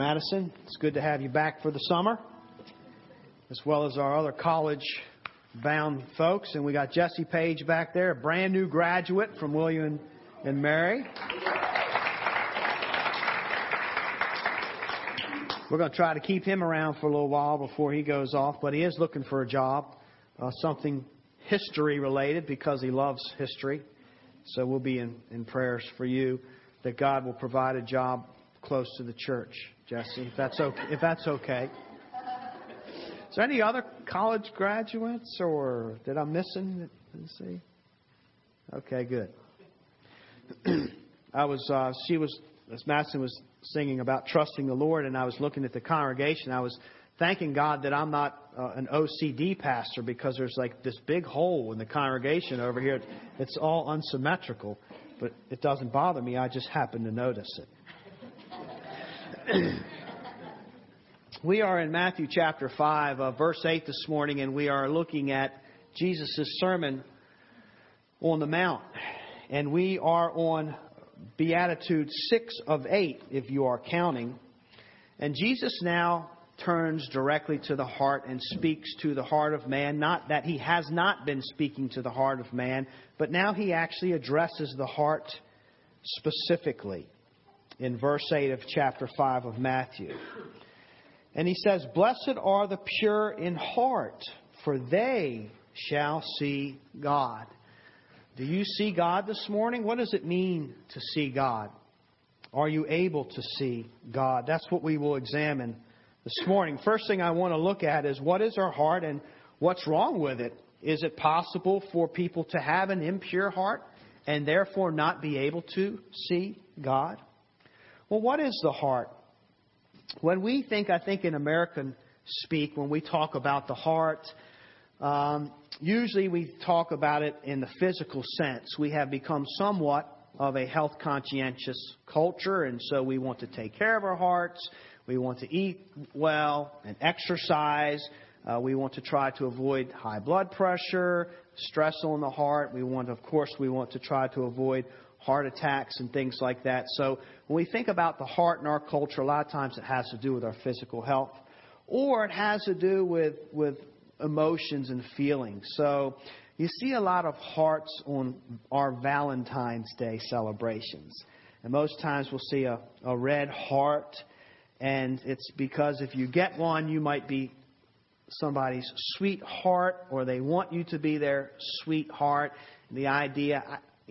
Madison. It's good to have you back for the summer, as well as our other college bound folks. And we got Jesse Page back there, a brand new graduate from William and Mary. We're going to try to keep him around for a little while before he goes off, but he is looking for a job, uh, something history related because he loves history. So we'll be in, in prayers for you that God will provide a job close to the church. Jesse, if that's okay. If that's okay. Is there any other college graduates, or did I miss them? Let's see. Okay, good. I was. Uh, she was. As Madison was singing about trusting the Lord, and I was looking at the congregation. I was thanking God that I'm not uh, an OCD pastor because there's like this big hole in the congregation over here. It's all unsymmetrical, but it doesn't bother me. I just happen to notice it. we are in Matthew chapter 5, uh, verse 8 this morning, and we are looking at Jesus' sermon on the Mount. And we are on Beatitude 6 of 8, if you are counting. And Jesus now turns directly to the heart and speaks to the heart of man. Not that he has not been speaking to the heart of man, but now he actually addresses the heart specifically in verse 8 of chapter 5 of Matthew. And he says, Blessed are the pure in heart, for they shall see God. Do you see God this morning? What does it mean to see God? Are you able to see God? That's what we will examine this morning. First thing I want to look at is what is our heart and what's wrong with it? Is it possible for people to have an impure heart and therefore not be able to see God? Well, what is the heart? When we think, I think in American speak, when we talk about the heart, um, usually we talk about it in the physical sense. We have become somewhat of a health conscientious culture, and so we want to take care of our hearts. We want to eat well and exercise. Uh, we want to try to avoid high blood pressure, stress on the heart. We want, of course, we want to try to avoid heart attacks and things like that. So when we think about the heart in our culture, a lot of times it has to do with our physical health, or it has to do with with emotions and feelings. So you see a lot of hearts on our Valentine's Day celebrations. And most times we'll see a, a red heart, and it's because if you get one, you might be somebody's sweetheart, or they want you to be their sweetheart. The idea,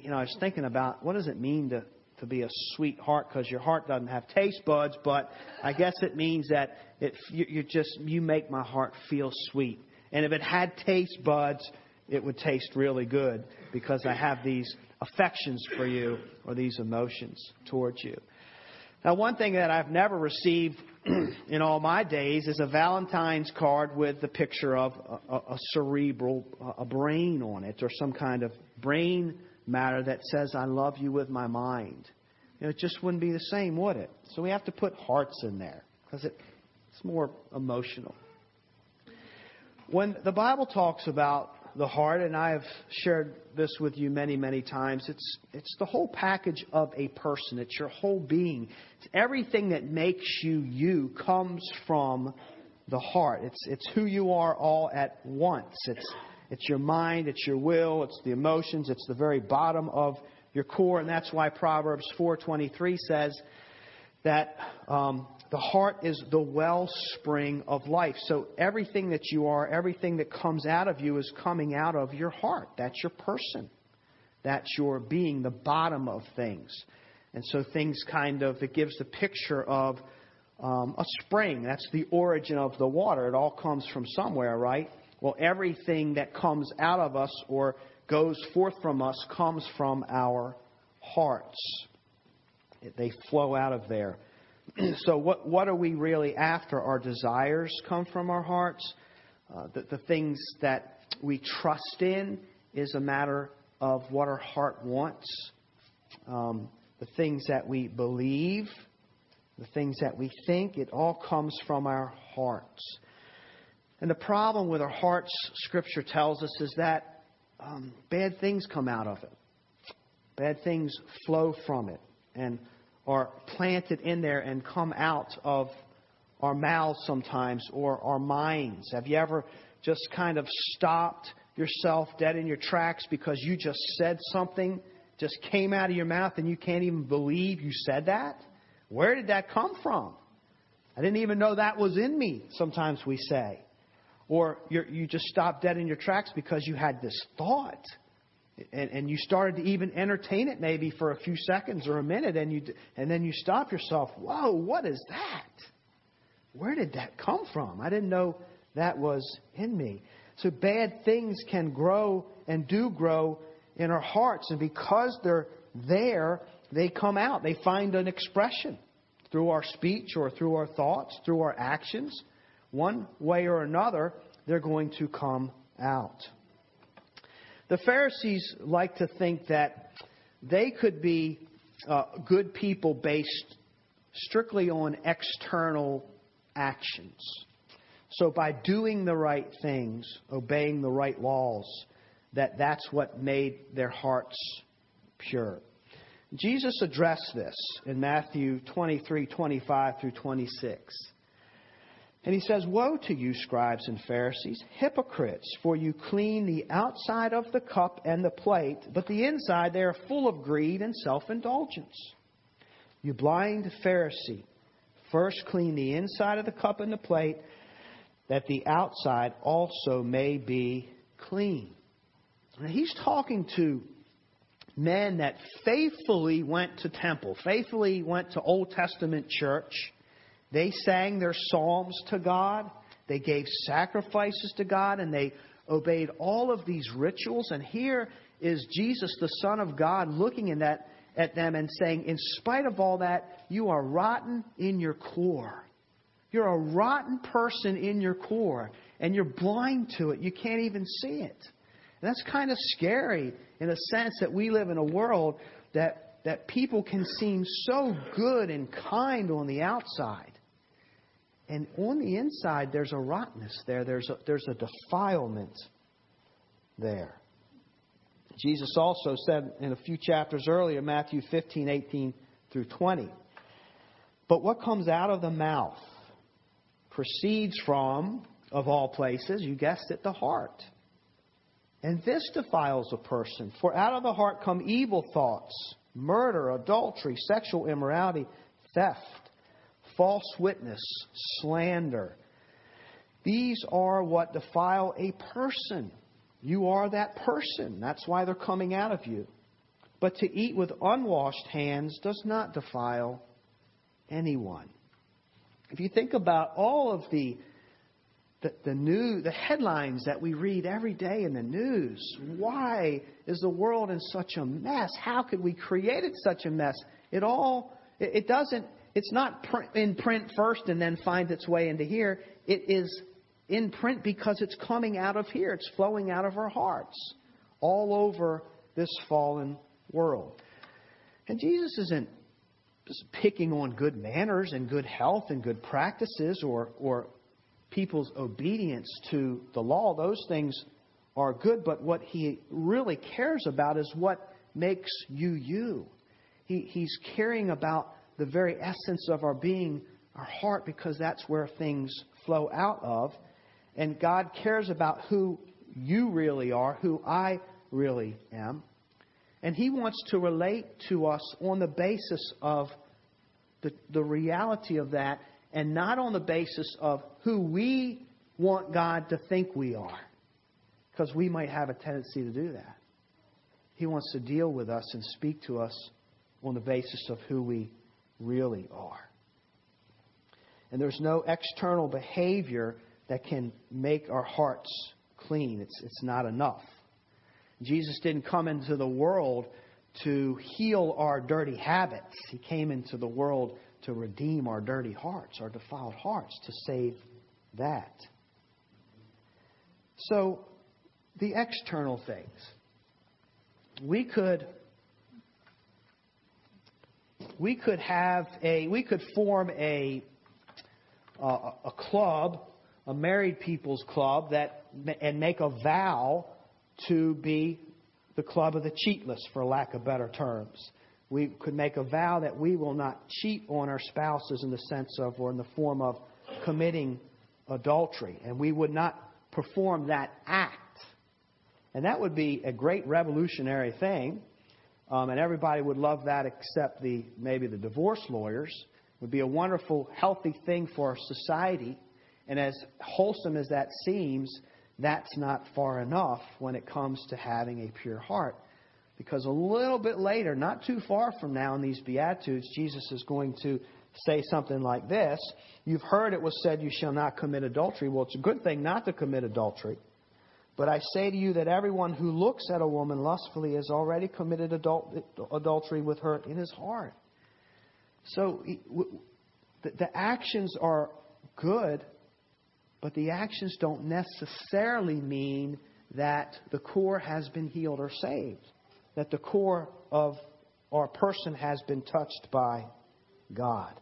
you know, I was thinking about what does it mean to to be a sweetheart because your heart doesn't have taste buds, but I guess it means that it you, you just you make my heart feel sweet. And if it had taste buds, it would taste really good because I have these affections for you or these emotions towards you. Now, one thing that I've never received in all my days is a Valentine's card with the picture of a, a, cerebral, a brain on it, or some kind of brain matter that says, I love you with my mind. You know, it just wouldn't be the same, would it? So we have to put hearts in there because it, it's more emotional. When the Bible talks about the heart, and I have shared this with you many, many times, it's, it's the whole package of a person. It's your whole being. It's everything that makes you you comes from the heart. It's, it's who you are all at once. It's it's your mind, it's your will, it's the emotions, it's the very bottom of your core, and that's why Proverbs 4:23 says that um, the heart is the wellspring of life. So everything that you are, everything that comes out of you is coming out of your heart. That's your person. That's your being, the bottom of things. And so things kind of, it gives the picture of um, a spring. That's the origin of the water. It all comes from somewhere, right? Well, everything that comes out of us or goes forth from us comes from our hearts. They flow out of there. so, what, what are we really after? Our desires come from our hearts. Uh, the, the things that we trust in is a matter of what our heart wants. Um, the things that we believe, the things that we think, it all comes from our hearts. And the problem with our hearts, Scripture tells us, is that um, bad things come out of it. Bad things flow from it. And are planted in there and come out of our mouths sometimes or our minds. Have you ever just kind of stopped yourself dead in your tracks because you just said something, just came out of your mouth, and you can't even believe you said that? Where did that come from? I didn't even know that was in me, sometimes we say. Or you just stopped dead in your tracks because you had this thought and, and you started to even entertain it maybe for a few seconds or a minute, and you and then you stop yourself. Whoa, what is that? Where did that come from? I didn't know that was in me. So bad things can grow and do grow in our hearts, and because they're there, they come out. They find an expression through our speech or through our thoughts, through our actions. One way or another, they're going to come out. The Pharisees like to think that they could be uh, good people based strictly on external actions. So by doing the right things, obeying the right laws, that that's what made their hearts pure. Jesus addressed this in Matthew 23, 25 through 26. And he says, Woe to you, scribes and Pharisees, hypocrites, for you clean the outside of the cup and the plate, but the inside they are full of greed and self indulgence. You blind Pharisee, first clean the inside of the cup and the plate, that the outside also may be clean. Now, he's talking to men that faithfully went to temple, faithfully went to Old Testament church they sang their psalms to God, they gave sacrifices to God, and they obeyed all of these rituals. And here is Jesus, the Son of God, looking in that, at them and saying, In spite of all that, you are rotten in your core. You're a rotten person in your core, and you're blind to it. You can't even see it. And that's kind of scary in a sense that we live in a world that, that people can seem so good and kind on the outside. And on the inside, there's a rottenness there, there's a, there's a defilement there. Jesus also said in a few chapters earlier, Matthew 15, 18 through 20. But what comes out of the mouth proceeds from, of all places, you guessed it, the heart. And this defiles a person. For out of the heart come evil thoughts, murder, adultery, sexual immorality, theft false witness, slander. These are what defile a person. You are that person. That's why they're coming out of you. But to eat with unwashed hands does not defile anyone. If you think about all of the the, the new the headlines that we read every day in the news, why is the world in such a mess? How could we create it such a mess? It all it doesn't it's not in print first and then finds its way into here. It is in print because it's coming out of here. It's flowing out of our hearts all over this fallen world. And Jesus isn't just picking on good manners and good health and good practices or, or people's obedience to the law. Those things are good, but what he really cares about is what makes you you. He, he's caring about the very essence of our being, our heart, because that's where things flow out of. And God cares about who you really are, who I really am. And He wants to relate to us on the basis of the, the reality of that and not on the basis of who we want God to think we are. Because we might have a tendency to do that. He wants to deal with us and speak to us on the basis of who we really are. And there's no external behavior that can make our hearts clean. It's, it's not enough. Jesus didn't come into the world to heal our dirty habits. He came into the world to redeem our dirty hearts, our defiled hearts, to save that. So, the external things. We could we could have a we could form a uh, a club, a married people's club that and make a vow to be the club of the cheatless, for lack of better terms. We could make a vow that we will not cheat on our spouses in the sense of, or in the form of committing adultery. And we would not perform that act. And that would be a great revolutionary thing. Um, and everybody would love that except the maybe the divorce lawyers. It would be a wonderful, healthy thing for our society. And as wholesome as that seems, that's not far enough when it comes to having a pure heart. Because a little bit later, not too far from now in these Beatitudes, Jesus is going to say something like this You've heard it was said, You shall not commit adultery. Well, it's a good thing not to commit adultery. But I say to you that everyone who looks at a woman lustfully has already committed adult, adultery with her in his heart. So the actions are good, but the actions don't necessarily mean that the core has been healed or saved, that the core of our person has been touched by God.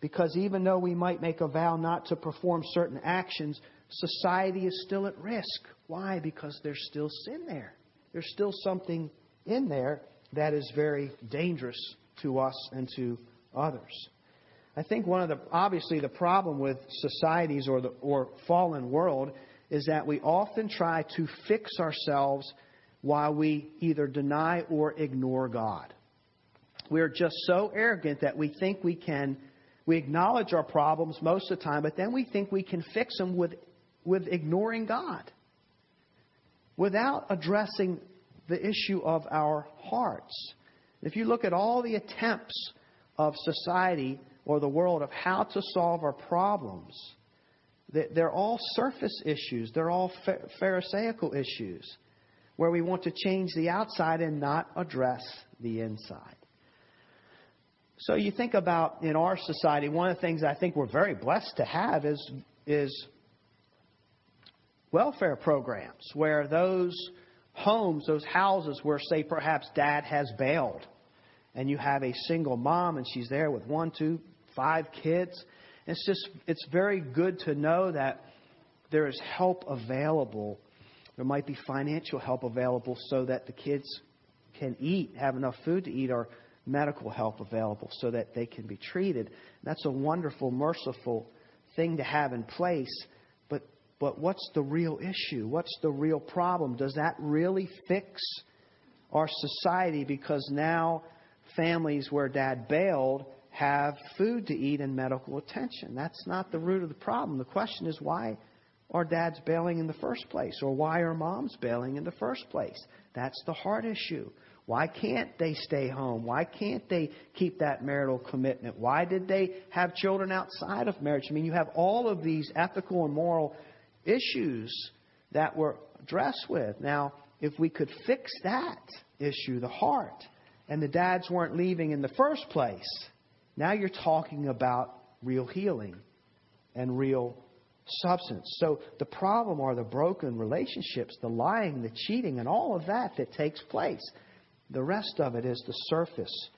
Because even though we might make a vow not to perform certain actions, society is still at risk. Why? Because there's still sin there. There's still something in there that is very dangerous to us and to others. I think one of the obviously the problem with societies or the or fallen world is that we often try to fix ourselves while we either deny or ignore God. We're just so arrogant that we think we can we acknowledge our problems most of the time, but then we think we can fix them with with ignoring God without addressing the issue of our hearts. If you look at all the attempts of society or the world of how to solve our problems, they're all surface issues. They're all Pharisaical issues where we want to change the outside and not address the inside. So you think about in our society, one of the things I think we're very blessed to have is, is welfare programs where those homes, those houses where, say, perhaps dad has bailed and you have a single mom and she's there with one, two, five kids. It's just, it's very good to know that there is help available. There might be financial help available so that the kids can eat, have enough food to eat, or medical help available so that they can be treated. That's a wonderful, merciful thing to have in place. But what's the real issue? What's the real problem? Does that really fix our society because now families where dad bailed have food to eat and medical attention? That's not the root of the problem. The question is why are dads bailing in the first place? Or why are moms bailing in the first place? That's the heart issue. Why can't they stay home? Why can't they keep that marital commitment? Why did they have children outside of marriage? I mean, you have all of these ethical and moral issues that we're addressed with. Now, if we could fix that issue, the heart, and the dads weren't leaving in the first place, now you're talking about real healing and real substance. So the problem are the broken relationships, the lying, the cheating, and all of that that takes place. The rest of it is the surface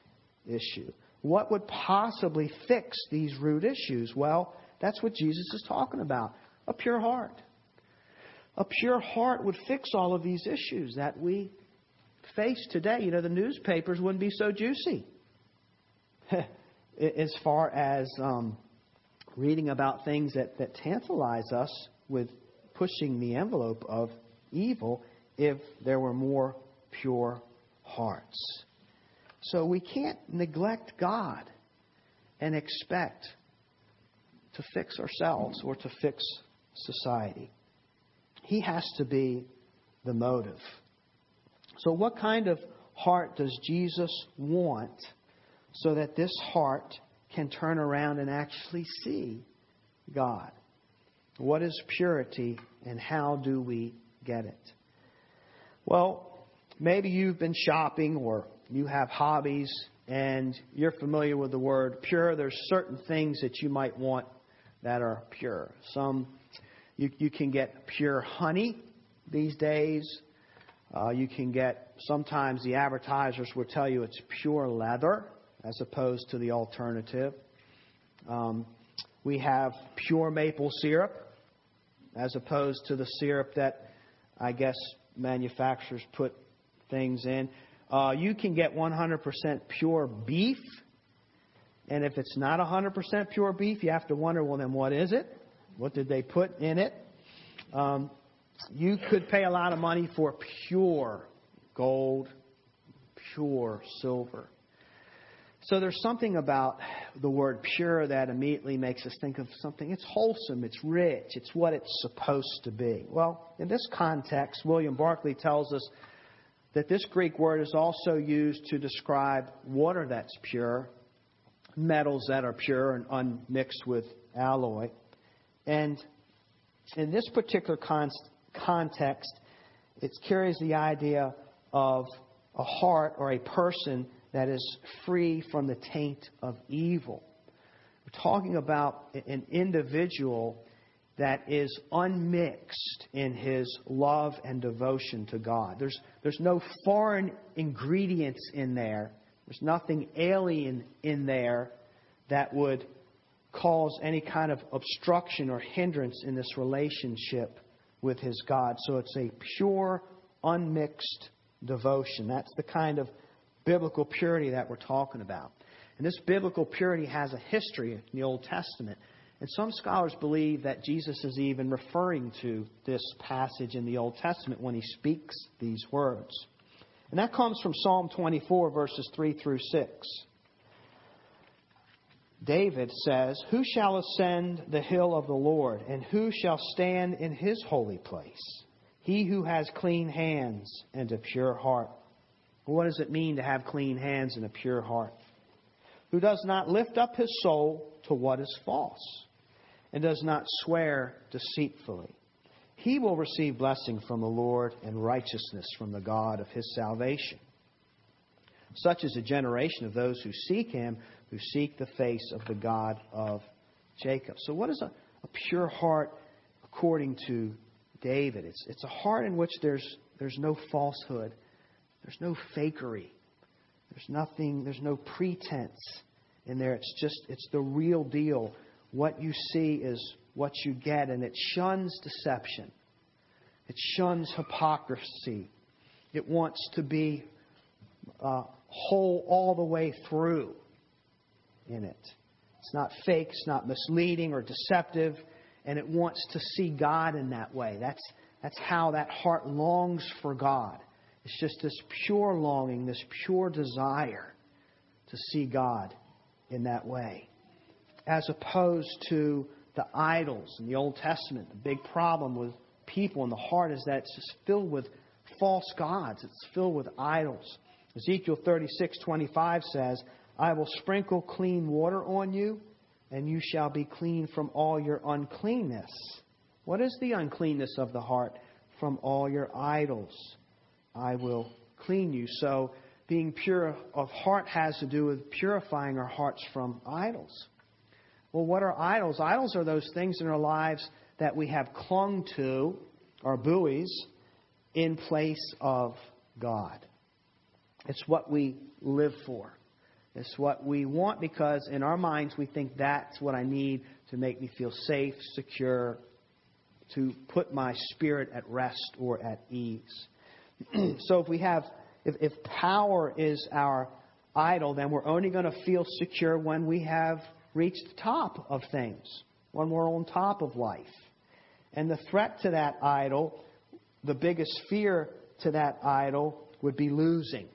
issue. What would possibly fix these root issues? Well, that's what Jesus is talking about. A pure heart. A pure heart would fix all of these issues that we face today. You know, the newspapers wouldn't be so juicy as far as um, reading about things that, that tantalize us with pushing the envelope of evil if there were more pure hearts. So we can't neglect God and expect to fix ourselves or to fix society. He has to be the motive. So, what kind of heart does Jesus want so that this heart can turn around and actually see God? What is purity and how do we get it? Well, maybe you've been shopping or you have hobbies and you're familiar with the word pure. There's certain things that you might want that are pure. Some you, you can get pure honey these days. Uh, you can get, sometimes the advertisers will tell you it's pure leather as opposed to the alternative. Um, we have pure maple syrup as opposed to the syrup that I guess manufacturers put things in. Uh, you can get 100% pure beef, and if it's not 100% pure beef, you have to wonder, well, then what is it? What did they put in it? Um, you could pay a lot of money for pure gold, pure silver. So there's something about the word pure that immediately makes us think of something. It's wholesome, it's rich, it's what it's supposed to be. Well, in this context, William Barclay tells us that this Greek word is also used to describe water that's pure, metals that are pure and unmixed with alloy. And in this particular con- context, it carries the idea of a heart or a person that is free from the taint of evil. We're talking about an individual that is unmixed in his love and devotion to God. There's, there's no foreign ingredients in there, there's nothing alien in there that would cause any kind of obstruction or hindrance in this relationship with his God. So it's a pure, unmixed devotion. That's the kind of biblical purity that we're talking about. And this biblical purity has a history in the Old Testament. And some scholars believe that Jesus is even referring to this passage in the Old Testament when he speaks these words. And that comes from Psalm 24, verses 3 through 6. David says, Who shall ascend the hill of the Lord, and who shall stand in his holy place? He who has clean hands and a pure heart. What does it mean to have clean hands and a pure heart? Who does not lift up his soul to what is false, and does not swear deceitfully. He will receive blessing from the Lord and righteousness from the God of his salvation. Such is a generation of those who seek him, who seek the face of the God of Jacob. So, what is a, a pure heart according to David? It's, it's a heart in which there's, there's no falsehood, there's no fakery, there's nothing, there's no pretense in there. It's just, it's the real deal. What you see is what you get, and it shuns deception, it shuns hypocrisy. It wants to be uh, whole all the way through in it. It's not fake, it's not misleading or deceptive, and it wants to see God in that way. That's, that's how that heart longs for God. It's just this pure longing, this pure desire to see God in that way. As opposed to the idols in the Old Testament, the big problem with people in the heart is that it's just filled with false gods. It's filled with idols. Ezekiel 36:25 says, I will sprinkle clean water on you, and you shall be clean from all your uncleanness. What is the uncleanness of the heart? From all your idols I will clean you. So, being pure of heart has to do with purifying our hearts from idols. Well, what are idols? Idols are those things in our lives that we have clung to, our buoys, in place of God. It's what we live for. It's what we want because in our minds we think that's what I need to make me feel safe, secure, to put my spirit at rest or at ease. so if we have, if, if power is our idol, then we're only going to feel secure when we have reached the top of things, when we're on top of life. And the threat to that idol, the biggest fear to that idol would be losing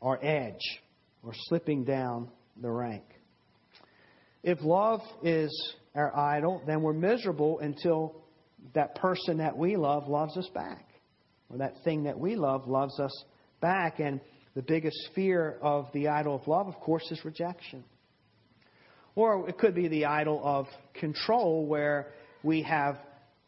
our edge or slipping down the rank. If love is our idol, then we're miserable until that person that we love loves us back, or that thing that we love loves us back. And the biggest fear of the idol of love, of course, is rejection. Or it could be the idol of control, where we have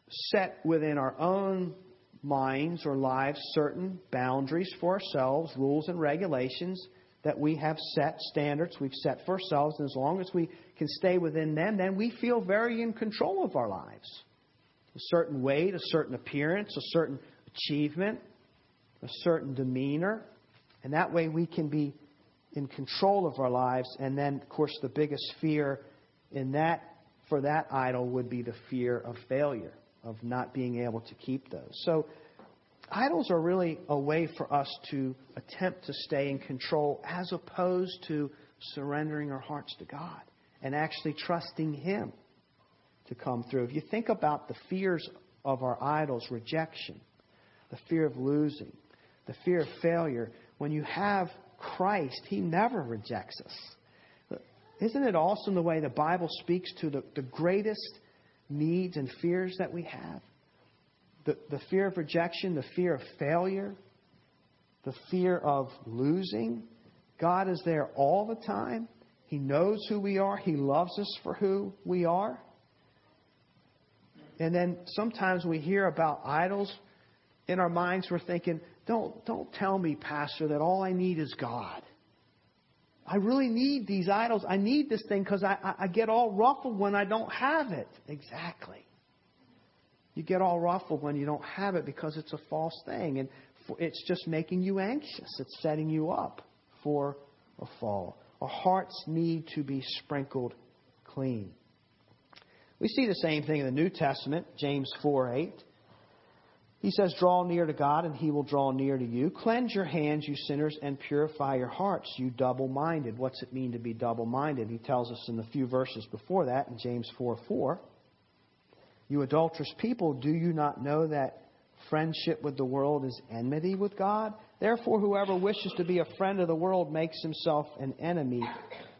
set within our own minds or lives certain boundaries for ourselves, rules and regulations that we have set, standards we've set for ourselves, and as long as we can stay within them, then we feel very in control of our lives. A certain weight, a certain appearance, a certain achievement, a certain demeanor, and that way we can be in control of our lives. And then, of course, the biggest fear in that for that idol would be the fear of failure, of not being able to keep those. So idols are really a way for us to attempt to stay in control as opposed to surrendering our hearts to God and actually trusting Him to come through. If you think about the fears of our idols rejection, the fear of losing, the fear of failure when you have Christ, He never rejects us. Isn't it awesome the way the Bible speaks to the, the greatest needs and fears that we have? The, the fear of rejection, the fear of failure, the fear of losing. God is there all the time. He knows who we are. He loves us for who we are. And then sometimes we hear about idols. In our minds, we're thinking, don't, don't tell me, Pastor, that all I need is God. I really need these idols. I need this thing because I, I, I get all ruffled when I don't have it. Exactly. You get all ruffled when you don't have it because it's a false thing. And it's just making you anxious. It's setting you up for a fall. Our hearts need to be sprinkled clean. We see the same thing in the New Testament, James 4 8. He says, Draw near to God, and he will draw near to you. Cleanse your hands, you sinners, and purify your hearts, you double minded. What's it mean to be double minded? He tells us in the few verses before that in James 4 4. You adulterous people, do you not know that friendship with the world is enmity with God? Therefore, whoever wishes to be a friend of the world makes himself an enemy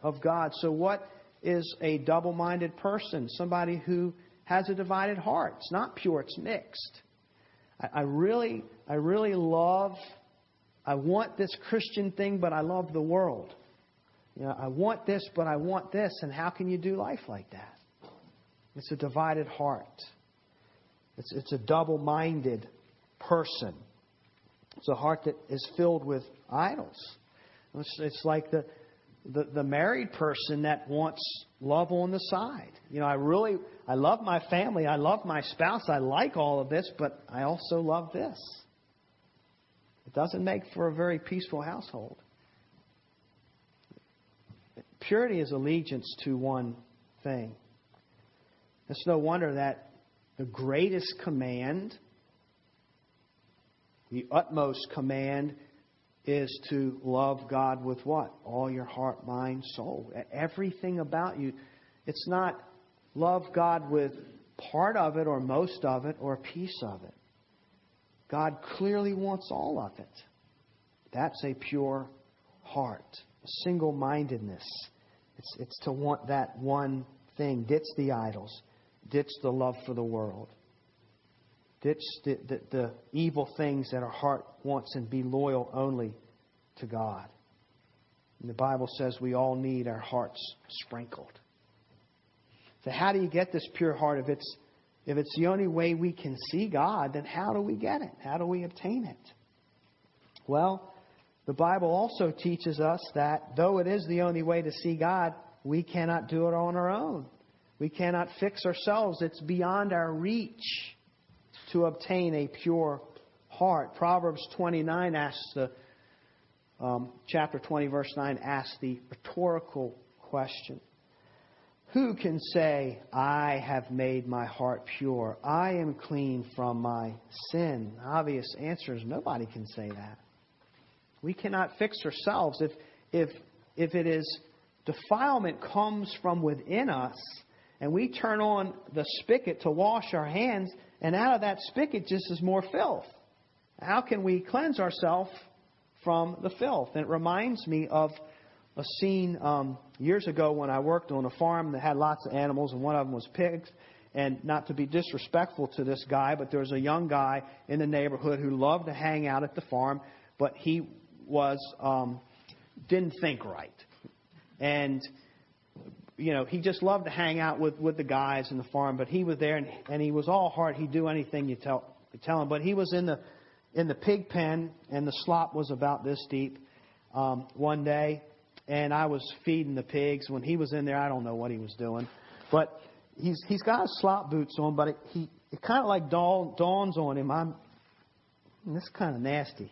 of God. So, what is a double minded person? Somebody who has a divided heart. It's not pure, it's mixed. I, I really, I really love, I want this Christian thing, but I love the world. You know, I want this, but I want this. And how can you do life like that? It's a divided heart. It's, it's a double minded person. It's a heart that is filled with idols. It's, it's like the, the, the married person that wants love on the side. You know, I really, I love my family. I love my spouse. I like all of this, but I also love this. It doesn't make for a very peaceful household. Purity is allegiance to one thing. It's no wonder that the greatest command, the utmost command, is to love God with what? All your heart, mind, soul. Everything about you. It's not love God with part of it or most of it or a piece of it. God clearly wants all of it. That's a pure heart, single mindedness. It's, it's to want that one thing. Ditch the idols. Ditch the love for the world. Ditch the, the, the evil things that our heart wants and be loyal only to God. And the Bible says we all need our hearts sprinkled. So, how do you get this pure heart if it's if it's the only way we can see God, then how do we get it? How do we obtain it? Well, the Bible also teaches us that though it is the only way to see God, we cannot do it on our own. We cannot fix ourselves. It's beyond our reach to obtain a pure heart. Proverbs 29 asks the um, chapter 20, verse 9 asks the rhetorical question Who can say, I have made my heart pure? I am clean from my sin? Obvious answer is nobody can say that. We cannot fix ourselves. If, if, if it is defilement comes from within us, and we turn on the spigot to wash our hands, and out of that spigot just is more filth. How can we cleanse ourselves from the filth? And it reminds me of a scene um, years ago when I worked on a farm that had lots of animals, and one of them was pigs. And not to be disrespectful to this guy, but there was a young guy in the neighborhood who loved to hang out at the farm, but he was um, didn't think right, and you know, he just loved to hang out with, with the guys in the farm, but he was there and, and he was all heart. He'd do anything you tell, you tell him. But he was in the, in the pig pen and the slop was about this deep, um, one day. And I was feeding the pigs when he was in there. I don't know what he was doing, but he's, he's got his slop boots on, but it, he, it kind of like dawn, dawns on him. I'm, this is kind of nasty.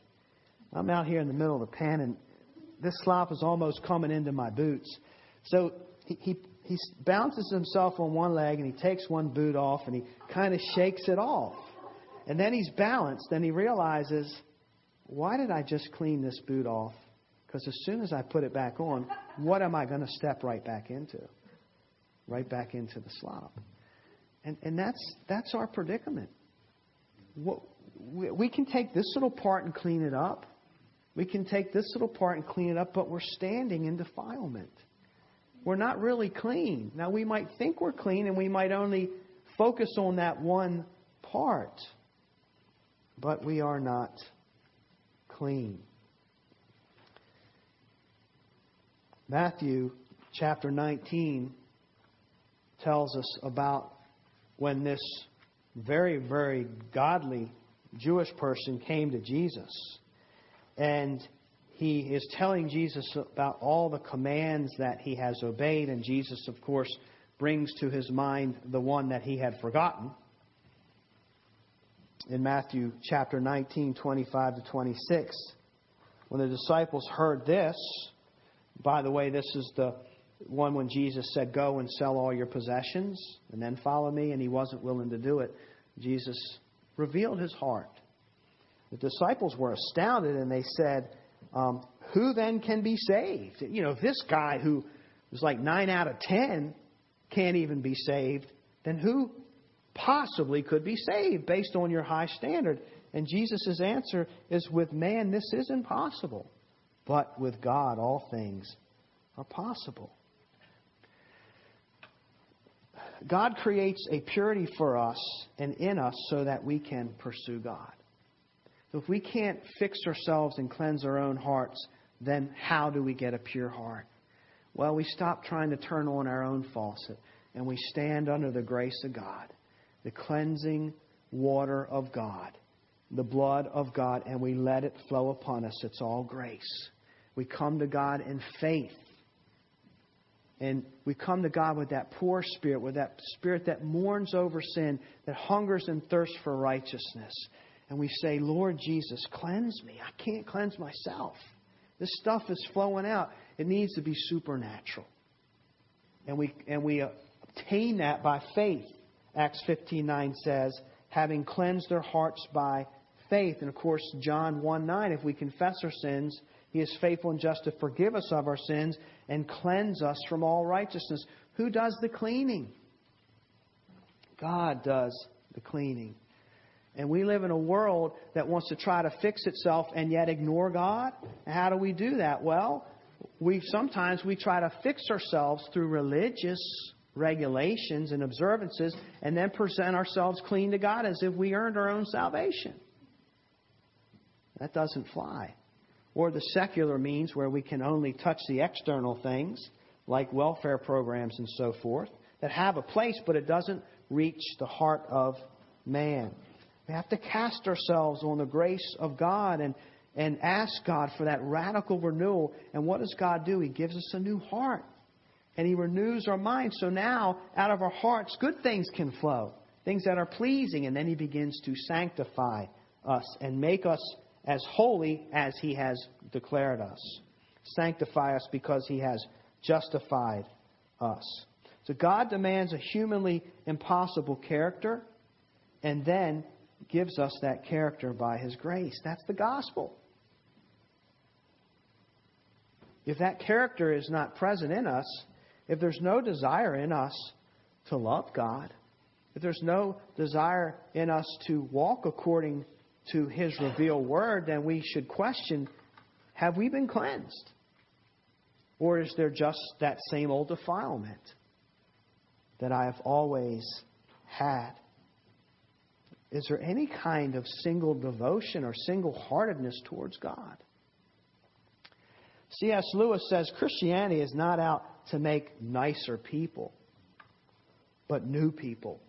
I'm out here in the middle of the pen and this slop is almost coming into my boots. So he, he, he bounces himself on one leg and he takes one boot off and he kind of shakes it off. And then he's balanced, and he realizes, why did I just clean this boot off? Because as soon as I put it back on, what am I going to step right back into? Right back into the slop. And, and that's, that's our predicament. What, we, we can take this little part and clean it up. We can take this little part and clean it up, but we're standing in defilement. We're not really clean. Now, we might think we're clean and we might only focus on that one part, but we are not clean. Matthew chapter 19 tells us about when this very, very godly Jewish person came to Jesus. And he is telling Jesus about all the commands that he has obeyed. And Jesus, of course, brings to his mind the one that he had forgotten. In Matthew chapter 19, 25 to 26, when the disciples heard this, by the way, this is the one when Jesus said, Go and sell all your possessions and then follow me, and he wasn't willing to do it. Jesus revealed his heart. The disciples were astounded and they said, um, Who then can be saved? You know, if this guy who was like 9 out of 10 can't even be saved, then who possibly could be saved based on your high standard? And Jesus' answer is with man, this is impossible. But with God, all things are possible. God creates a purity for us and in us so that we can pursue God. So if we can't fix ourselves and cleanse our own hearts, then how do we get a pure heart? Well, we stop trying to turn on our own faucet and we stand under the grace of God, the cleansing water of God, the blood of God, and we let it flow upon us. It's all grace. We come to God in faith and we come to God with that poor spirit, with that spirit that mourns over sin, that hungers and thirsts for righteousness. And we say, Lord Jesus, cleanse me. I can't cleanse myself. This stuff is flowing out. It needs to be supernatural. And we, and we obtain that by faith. Acts 15.9 says, having cleansed their hearts by faith. And of course, John 1 9, if we confess our sins, he is faithful and just to forgive us of our sins and cleanse us from all righteousness. Who does the cleaning? God does the cleaning. And we live in a world that wants to try to fix itself and yet ignore God. how do we do that? Well, we sometimes we try to fix ourselves through religious regulations and observances and then present ourselves clean to God as if we earned our own salvation. That doesn't fly or the secular means where we can only touch the external things, like welfare programs and so forth, that have a place, but it doesn't reach the heart of man. We have to cast ourselves on the grace of God and, and ask God for that radical renewal. And what does God do? He gives us a new heart. And He renews our mind. So now, out of our hearts, good things can flow, things that are pleasing. And then He begins to sanctify us and make us as holy as he has declared us. Sanctify us because he has justified us. So God demands a humanly impossible character and then gives us that character by his grace. That's the gospel. If that character is not present in us, if there's no desire in us to love God, if there's no desire in us to walk according to His revealed word, then we should question have we been cleansed? Or is there just that same old defilement that I have always had? Is there any kind of single devotion or single heartedness towards God? C.S. Lewis says Christianity is not out to make nicer people, but new people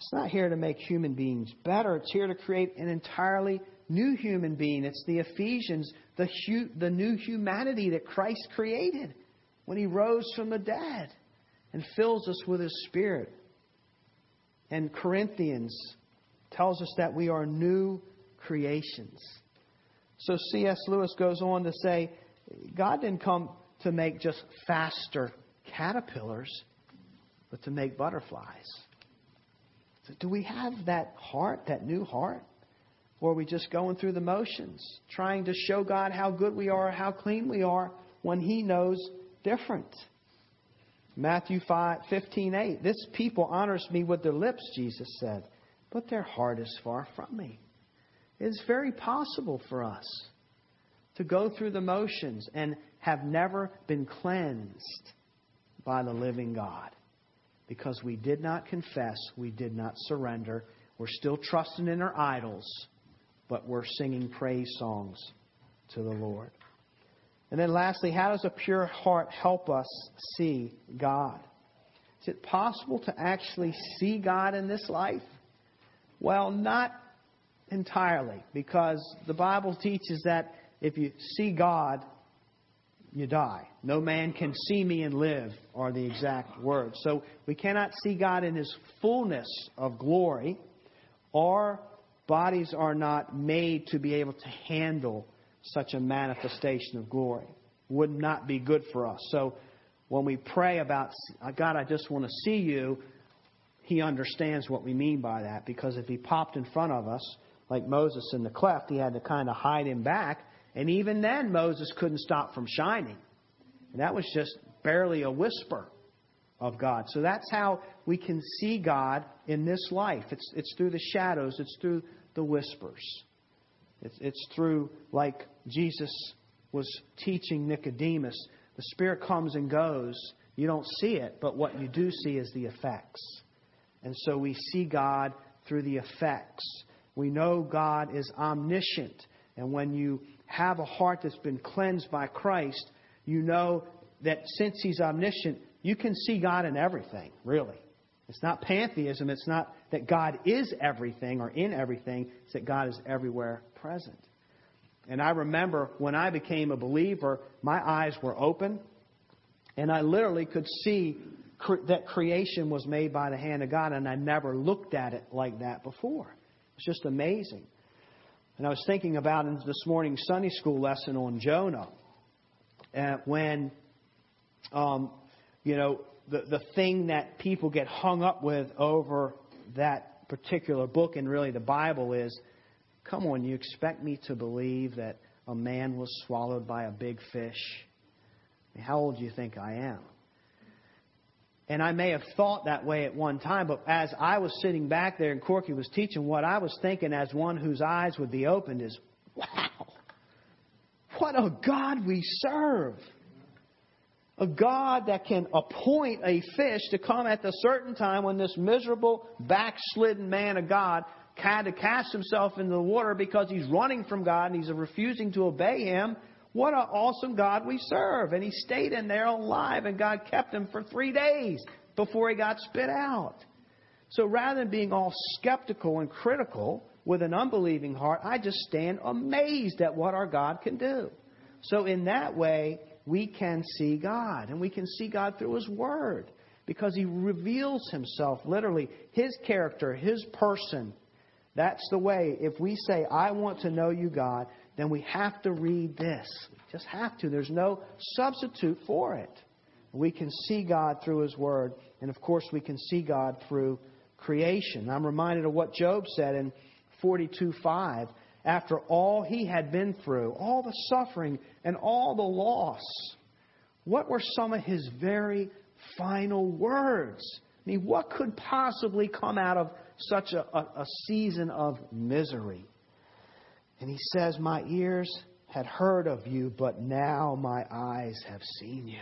it's not here to make human beings better. It's here to create an entirely new human being. It's the Ephesians, the, hu- the new humanity that Christ created when he rose from the dead and fills us with his spirit. And Corinthians tells us that we are new creations. So C.S. Lewis goes on to say God didn't come to make just faster caterpillars, but to make butterflies do we have that heart, that new heart? Or are we just going through the motions, trying to show God how good we are, how clean we are, when He knows different? Matthew 5, 15, 8. This people honors me with their lips, Jesus said, but their heart is far from me. It is very possible for us to go through the motions and have never been cleansed by the living God because we did not confess, we did not surrender. We're still trusting in our idols, but we're singing praise songs to the Lord. And then lastly, how does a pure heart help us see God? Is it possible to actually see God in this life? Well, not entirely, because the Bible teaches that if you see God, you die. No man can see me and live, are the exact words. So we cannot see God in his fullness of glory. Our bodies are not made to be able to handle such a manifestation of glory. Would not be good for us. So when we pray about, God, I just want to see you, he understands what we mean by that. Because if he popped in front of us, like Moses in the cleft, he had to kind of hide him back and even then, Moses couldn't stop from shining. And that was just barely a whisper of God. So that's how we can see God in this life. It's, it's through the shadows, it's through the whispers. It's, it's through, like Jesus was teaching Nicodemus, the Spirit comes and goes. You don't see it, but what you do see is the effects. And so we see God through the effects. We know God is omniscient. And when you have a heart that's been cleansed by Christ, you know that since He's omniscient, you can see God in everything, really. It's not pantheism. It's not that God is everything or in everything. It's that God is everywhere present. And I remember when I became a believer, my eyes were open, and I literally could see cre- that creation was made by the hand of God, and I never looked at it like that before. It's just amazing. And I was thinking about in this morning's Sunday school lesson on Jonah, uh, when, um, you know, the, the thing that people get hung up with over that particular book and really the Bible is come on, you expect me to believe that a man was swallowed by a big fish? I mean, how old do you think I am? And I may have thought that way at one time, but as I was sitting back there and Corky was teaching, what I was thinking as one whose eyes would be opened is, wow, what a God we serve. A God that can appoint a fish to come at the certain time when this miserable, backslidden man of God had to cast himself into the water because he's running from God and he's refusing to obey him. What an awesome God we serve. And he stayed in there alive, and God kept him for three days before he got spit out. So rather than being all skeptical and critical with an unbelieving heart, I just stand amazed at what our God can do. So in that way, we can see God, and we can see God through His Word because He reveals Himself literally, His character, His person. That's the way. If we say, I want to know you, God, then we have to read this. We just have to. There's no substitute for it. We can see God through His Word, and of course, we can see God through creation. I'm reminded of what Job said in 42:5. After all he had been through, all the suffering and all the loss, what were some of his very final words? I mean, what could possibly come out of such a, a, a season of misery? And he says, My ears had heard of you, but now my eyes have seen you.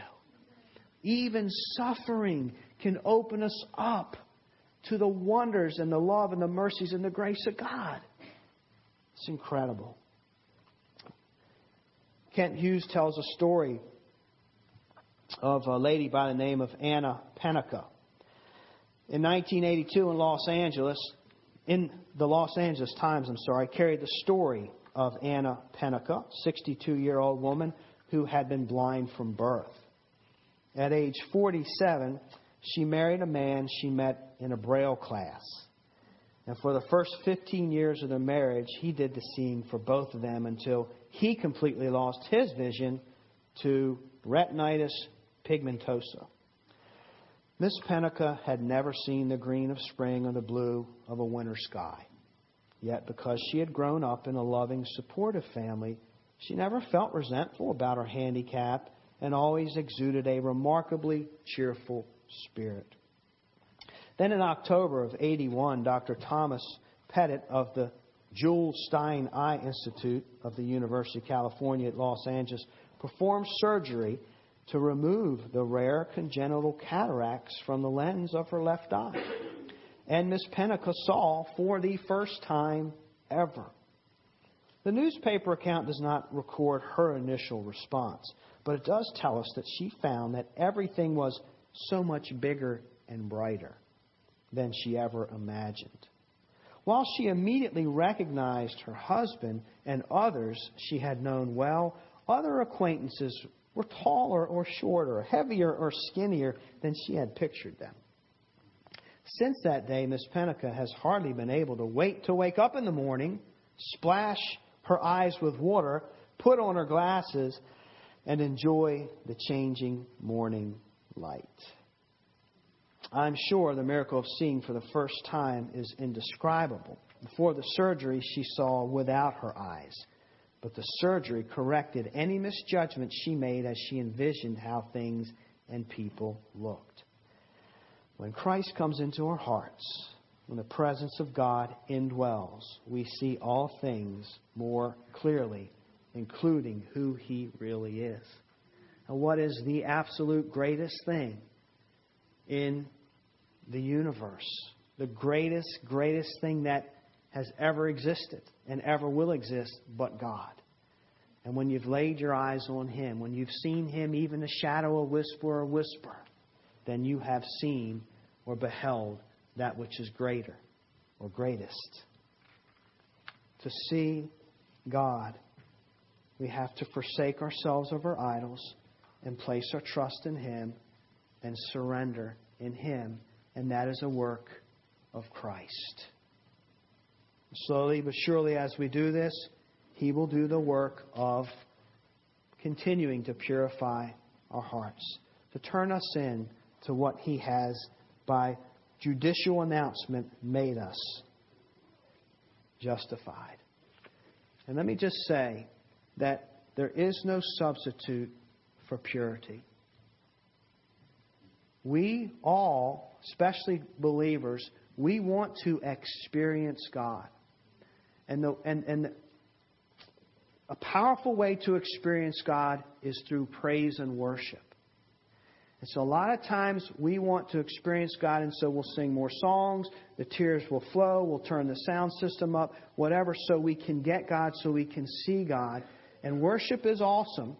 Even suffering can open us up to the wonders and the love and the mercies and the grace of God. It's incredible. Kent Hughes tells a story of a lady by the name of Anna Pennica. In 1982 in Los Angeles, in the Los Angeles Times, I'm sorry, carried the story of Anna Pennica, 62 year old woman who had been blind from birth. At age 47, she married a man she met in a Braille class. And for the first 15 years of their marriage, he did the seeing for both of them until he completely lost his vision to retinitis pigmentosa. Miss Pennica had never seen the green of spring or the blue of a winter sky. Yet, because she had grown up in a loving, supportive family, she never felt resentful about her handicap and always exuded a remarkably cheerful spirit. Then in October of 81, Dr. Thomas Pettit of the Jules Stein Eye Institute of the University of California at Los Angeles performed surgery to remove the rare congenital cataracts from the lens of her left eye. And Miss Pennica saw for the first time ever. The newspaper account does not record her initial response, but it does tell us that she found that everything was so much bigger and brighter than she ever imagined. While she immediately recognized her husband and others she had known well, other acquaintances were taller or shorter, heavier or skinnier than she had pictured them. Since that day, Miss Pennica has hardly been able to wait to wake up in the morning, splash her eyes with water, put on her glasses, and enjoy the changing morning light. I'm sure the miracle of seeing for the first time is indescribable. Before the surgery, she saw without her eyes. But the surgery corrected any misjudgment she made as she envisioned how things and people looked. When Christ comes into our hearts, when the presence of God indwells, we see all things more clearly, including who He really is. And what is the absolute greatest thing in the universe? The greatest, greatest thing that has ever existed and ever will exist but God. And when you've laid your eyes on Him, when you've seen Him, even a shadow, a whisper, a whisper, then you have seen or beheld that which is greater or greatest. To see God, we have to forsake ourselves of our idols and place our trust in Him and surrender in Him. And that is a work of Christ. Slowly but surely, as we do this, He will do the work of continuing to purify our hearts, to turn us in to what He has by judicial announcement made us justified. And let me just say that there is no substitute for purity. We all, especially believers, we want to experience God. And, the, and, and a powerful way to experience God is through praise and worship. And so a lot of times we want to experience God, and so we'll sing more songs, the tears will flow, we'll turn the sound system up, whatever, so we can get God, so we can see God. And worship is awesome,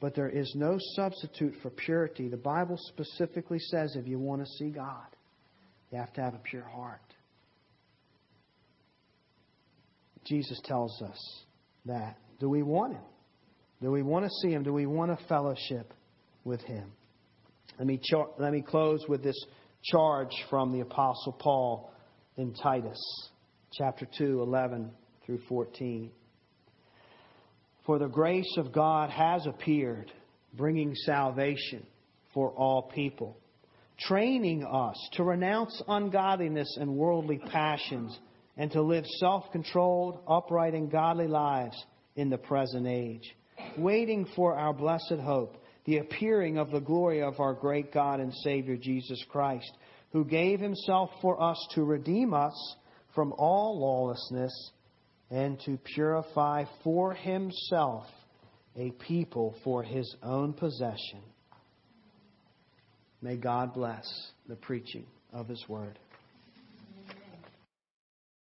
but there is no substitute for purity. The Bible specifically says if you want to see God, you have to have a pure heart. Jesus tells us that. Do we want Him? Do we want to see Him? Do we want a fellowship with Him? Let me, char- let me close with this charge from the Apostle Paul in Titus, chapter 2, 11 through 14. For the grace of God has appeared, bringing salvation for all people, training us to renounce ungodliness and worldly passions, and to live self controlled, upright, and godly lives in the present age, waiting for our blessed hope the appearing of the glory of our great God and Savior Jesus Christ, who gave himself for us to redeem us from all lawlessness and to purify for himself a people for his own possession. May God bless the preaching of his word.